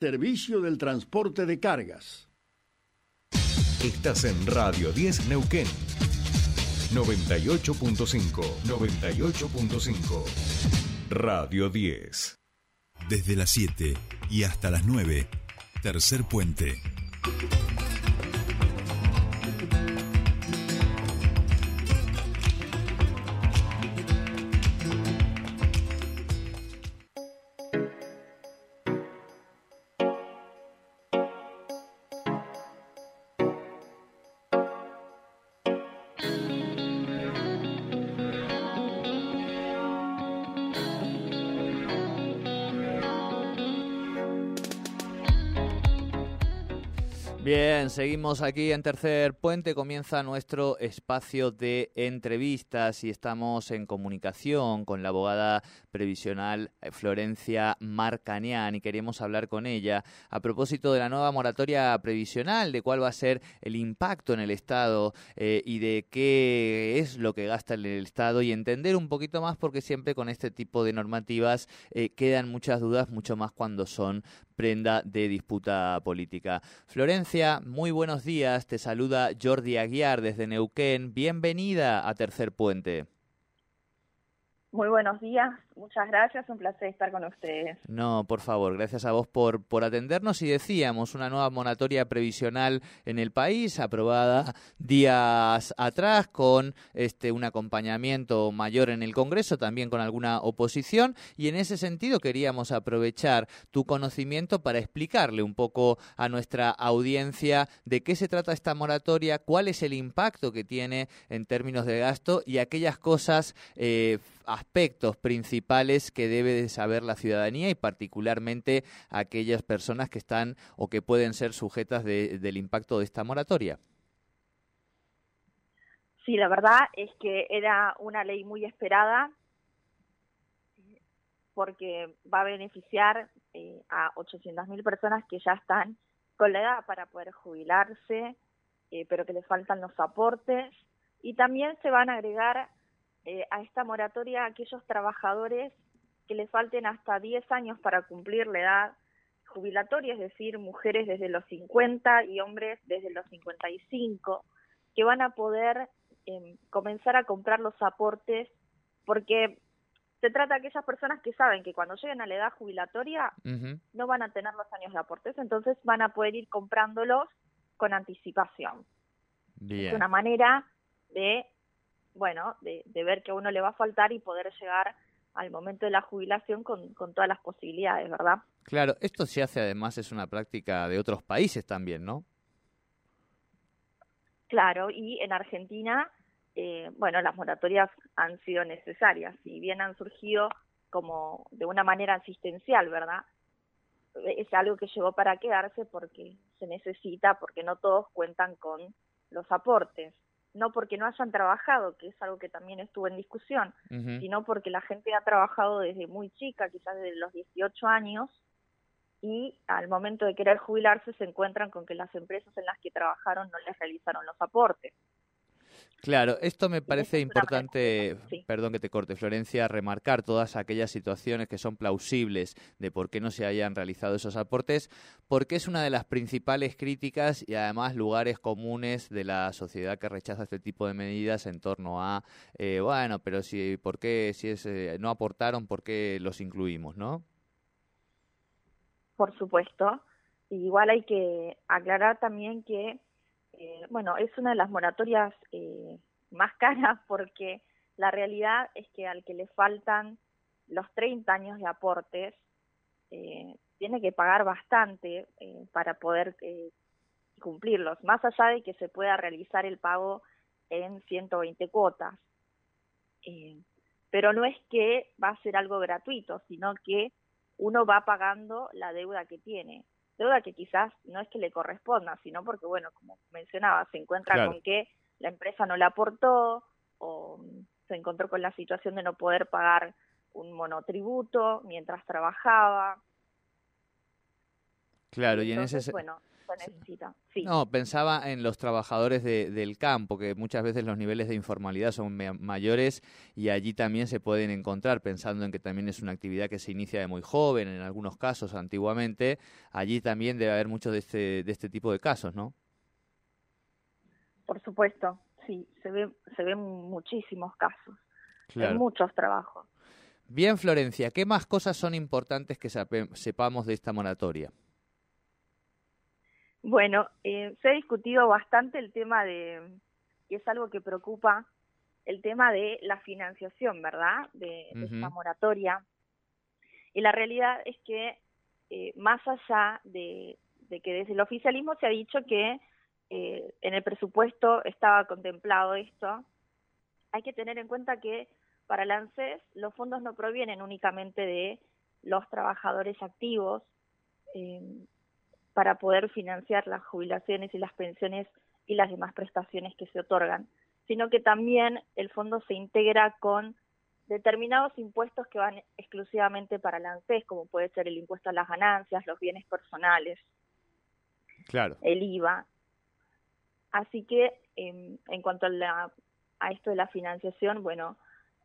Servicio del transporte de cargas. Estás en Radio 10 Neuquén. 98.5. 98.5. Radio 10. Desde las 7 y hasta las 9. Tercer puente. Bien, seguimos aquí en Tercer Puente. Comienza nuestro espacio de entrevistas y estamos en comunicación con la abogada previsional eh, Florencia Marcanian y queremos hablar con ella a propósito de la nueva moratoria previsional, de cuál va a ser el impacto en el Estado eh, y de qué es lo que gasta el Estado y entender un poquito más porque siempre con este tipo de normativas eh, quedan muchas dudas, mucho más cuando son prenda de disputa política. Florencia, muy buenos días. Te saluda Jordi Aguiar desde Neuquén. Bienvenida a Tercer Puente. Muy buenos días, muchas gracias, un placer estar con ustedes. No, por favor, gracias a vos por, por atendernos y decíamos una nueva monatoria previsional en el país, aprobada días atrás con este un acompañamiento mayor en el Congreso, también con alguna oposición y en ese sentido queríamos aprovechar tu conocimiento para explicarle un poco a nuestra audiencia de qué se trata esta moratoria, cuál es el impacto que tiene en términos de gasto y aquellas cosas eh, aspectos principales que debe de saber la ciudadanía y particularmente aquellas personas que están o que pueden ser sujetas del impacto de esta moratoria. Sí, la verdad es que era una ley muy esperada porque va a beneficiar eh, a 800.000 personas que ya están con la edad para poder jubilarse, eh, pero que les faltan los aportes. Y también se van a agregar eh, a esta moratoria a aquellos trabajadores que les falten hasta 10 años para cumplir la edad jubilatoria, es decir, mujeres desde los 50 y hombres desde los 55, que van a poder em, comenzar a comprar los aportes, porque se trata de aquellas personas que saben que cuando lleguen a la edad jubilatoria no van a tener los años de aportes, entonces van a poder ir comprándolos con anticipación. Es una manera de bueno, de, ver que a uno le va a faltar y poder llegar al momento de la jubilación con, con todas las posibilidades, ¿verdad? Claro, esto se hace además, es una práctica de otros países también, ¿no? Claro, y en Argentina, eh, bueno, las moratorias han sido necesarias, si bien han surgido como de una manera asistencial, ¿verdad? Es algo que llegó para quedarse porque se necesita, porque no todos cuentan con los aportes no porque no hayan trabajado, que es algo que también estuvo en discusión, sino porque la gente ha trabajado desde muy chica, quizás desde los 18 años, y al momento de querer jubilarse se encuentran con que las empresas en las que trabajaron no les realizaron los aportes. Claro, esto me parece importante, perdón que te corte, Florencia, remarcar todas aquellas situaciones que son plausibles de por qué no se hayan realizado esos aportes, porque es una de las principales críticas y además lugares comunes de la sociedad que rechaza este tipo de medidas en torno a, eh, bueno, pero si, ¿por qué si es, eh, no aportaron, por qué los incluimos, no? Por supuesto. Igual hay que aclarar también que eh, bueno, es una de las moratorias eh, más caras porque la realidad es que al que le faltan los 30 años de aportes, eh, tiene que pagar bastante para poder cumplirlos, más allá de que se pueda realizar el pago en 120 cuotas. pero no es que va a ser algo gratuito, sino que uno va pagando la deuda que tiene deuda que quizás no es que le corresponda, sino porque, bueno, como mencionaba, se encuentra con que la empresa no le aportó o se encontró con la situación de no poder pagar un monotributo mientras trabajaba. Claro, y en ese bueno, Sí. No, pensaba en los trabajadores de, del campo, que muchas veces los niveles de informalidad son mayores y allí también se pueden encontrar, pensando en que también es una actividad que se inicia de muy joven, en algunos casos antiguamente, allí también debe haber muchos de este, de este tipo de casos, ¿no? Por supuesto, sí, se, ve, se ven muchísimos casos, claro. muchos trabajos. Bien, Florencia, ¿qué más cosas son importantes que sepamos de esta moratoria? Bueno, eh, se ha discutido bastante el tema de, y es algo que preocupa, el tema de la financiación, ¿verdad? De, esta moratoria. Y la realidad es que, eh, más allá de, que desde el oficialismo se ha dicho que eh, en el presupuesto estaba contemplado esto, hay que tener en cuenta que para el ANSES los fondos no provienen únicamente de los trabajadores activos, eh, para poder financiar las jubilaciones y las pensiones y las demás prestaciones que se otorgan, sino que también el fondo se integra con determinados impuestos que van exclusivamente para la ANSES, como puede ser el impuesto a las ganancias, los bienes personales, claro. el IVA. Así que em, en cuanto a, a, esto de la financiación, bueno,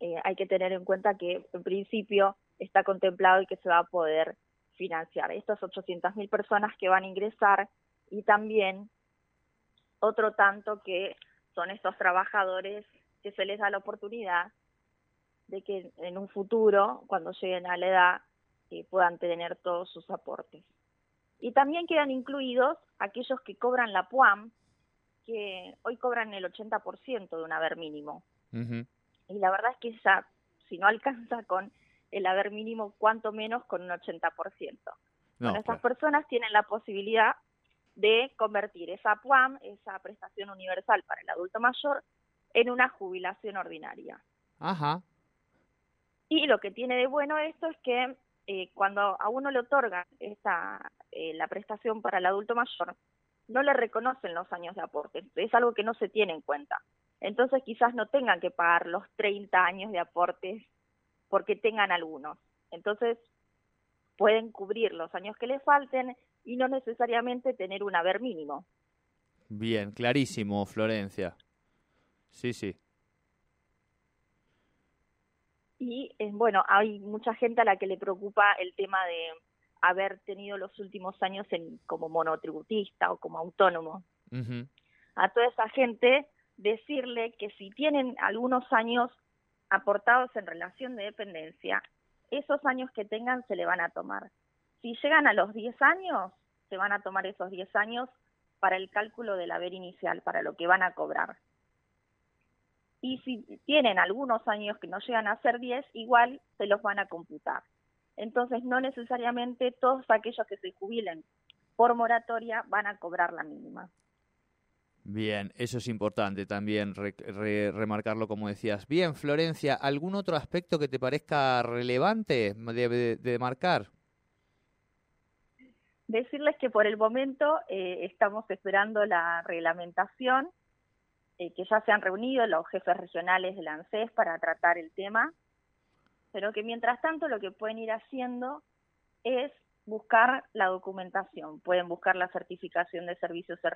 eh, hay que tener en cuenta que en principio está contemplado y que se va a poder financiar. Estas 800.000 personas que van a ingresar y también otro tanto que son estos trabajadores que se les da la oportunidad de que en un futuro, cuando lleguen a la edad, eh, puedan tener todos sus aportes. Y también quedan incluidos aquellos que cobran la PUAM, que hoy cobran el 80% de un haber mínimo. Y la verdad es que esa, si no alcanza con el haber mínimo cuanto menos con un 80%. No, esas personas tienen la posibilidad de convertir esa PUAM, esa prestación universal para el adulto mayor, en una jubilación ordinaria. Ajá. Y lo que tiene de bueno esto es que eh, cuando a uno le otorgan esta, eh, la prestación para el adulto mayor, no le reconocen los años de aporte. Es algo que no se tiene en cuenta. Entonces quizás no tengan que pagar los 30 años de aportes porque tengan algunos. Entonces, pueden cubrir los años que les falten y no necesariamente tener un haber mínimo. Bien, clarísimo, Florencia. Sí, sí. Y eh, bueno, hay mucha gente a la que le preocupa el tema de haber tenido los últimos años en, como monotributista o como autónomo. A toda esa gente decirle que si tienen algunos años aportados en relación de dependencia, esos años que tengan se le van a tomar. Si llegan a los 10 años, se van a tomar esos 10 años para el cálculo del haber inicial, para lo que van a cobrar. Y si tienen algunos años que no llegan a ser 10, igual se los van a computar. Entonces, no necesariamente todos aquellos que se jubilen por moratoria van a cobrar la mínima. Bien, eso es importante también remarcarlo como decías. Bien, Florencia, ¿algún otro aspecto que te parezca relevante de, marcar? Decirles que por el momento eh, estamos esperando la reglamentación, eh, que ya se han reunido los jefes regionales del ANSES para tratar el tema, pero que mientras tanto lo que pueden ir haciendo es buscar la documentación, pueden buscar la certificación de servicios de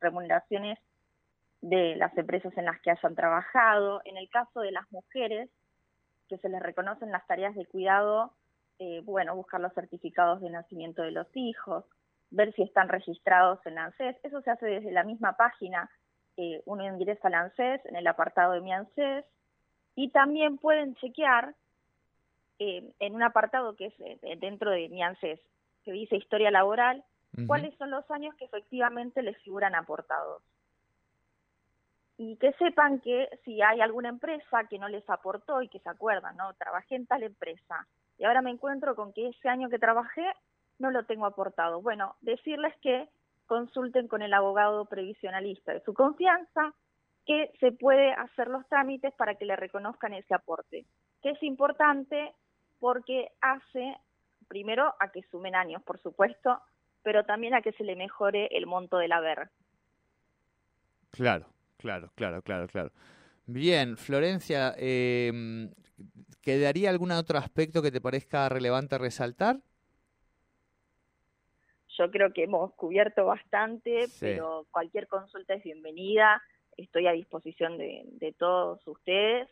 remuneraciones de las empresas en las que hayan trabajado. En el caso de las mujeres, que se les reconocen las tareas de cuidado, eh, bueno, buscar los certificados de nacimiento de los hijos, ver si están registrados en la ANSES. Eso se hace desde la misma página. Eh, uno ingresa al ANSES en el apartado de mi ANSES y también pueden chequear eh, en un apartado que es eh, dentro de mi ANSES, que dice historia laboral, cuáles son los años que efectivamente les figuran aportados. Y que sepan que si hay alguna empresa que no les aportó y que se acuerdan, ¿no? Trabajé en tal empresa y ahora me encuentro con que ese año que trabajé no lo tengo aportado. Bueno, decirles que consulten con el abogado previsionalista de su confianza, que se puede hacer los trámites para que le reconozcan ese aporte, que es importante porque hace, primero, a que sumen años, por supuesto, pero también a que se le mejore el monto del haber. Claro, claro, claro, claro, claro. Bien, Florencia, eh, ¿quedaría algún otro aspecto que te parezca relevante resaltar? yo creo que hemos cubierto bastante, pero cualquier consulta es bienvenida. Estoy a disposición de, de todos ustedes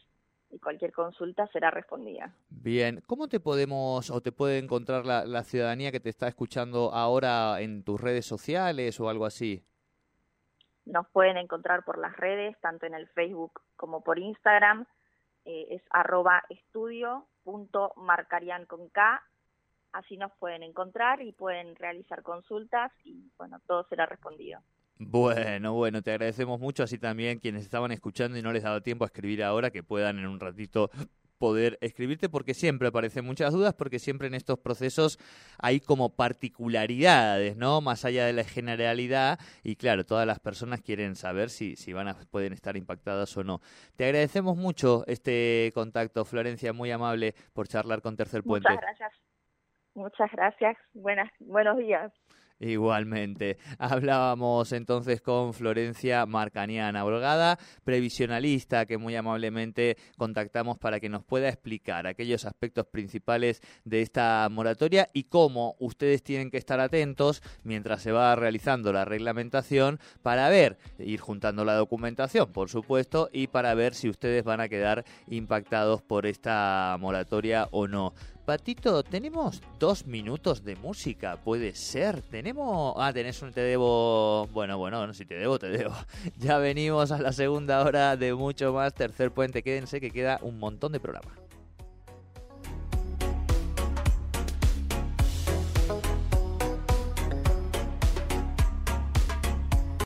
y cualquier consulta será respondida. Bien, ¿cómo te podemos o te puede encontrar la, la, ciudadanía que te está escuchando ahora en tus redes sociales o algo así? Nos pueden encontrar por las redes, tanto en el Facebook como por Instagram. Eh, es arroba estudio punto marcarian con K. Así nos pueden encontrar y pueden realizar consultas y bueno, todo será respondido. Bueno, bueno, te agradecemos mucho, así también quienes estaban escuchando y no les dado tiempo a escribir ahora, que puedan en un ratito poder escribirte porque siempre aparecen muchas dudas, porque siempre en estos procesos hay como particularidades, ¿no? Más allá de la generalidad y claro, todas las personas quieren saber si, si van a, pueden estar impactadas o no. Te agradecemos mucho este contacto, Florencia, muy amable por charlar con Tercer Puente. Muchas gracias. Muchas gracias. Buenas, buenos días. Igualmente. Hablábamos entonces con Florencia Marcaniana, abogada previsionalista, que muy amablemente contactamos para que nos pueda explicar aquellos aspectos principales de esta moratoria y cómo ustedes tienen que estar atentos mientras se va realizando la reglamentación para ver, ir juntando la documentación, por supuesto, y para ver si ustedes van a quedar impactados por esta moratoria o no. Patito, tenemos dos minutos de música, puede ser. Tenemos. Ah, tenés un te debo. Bueno, bueno, no, si te debo, te debo. Ya venimos a la segunda hora de mucho más. Tercer puente, quédense que queda un montón de programa.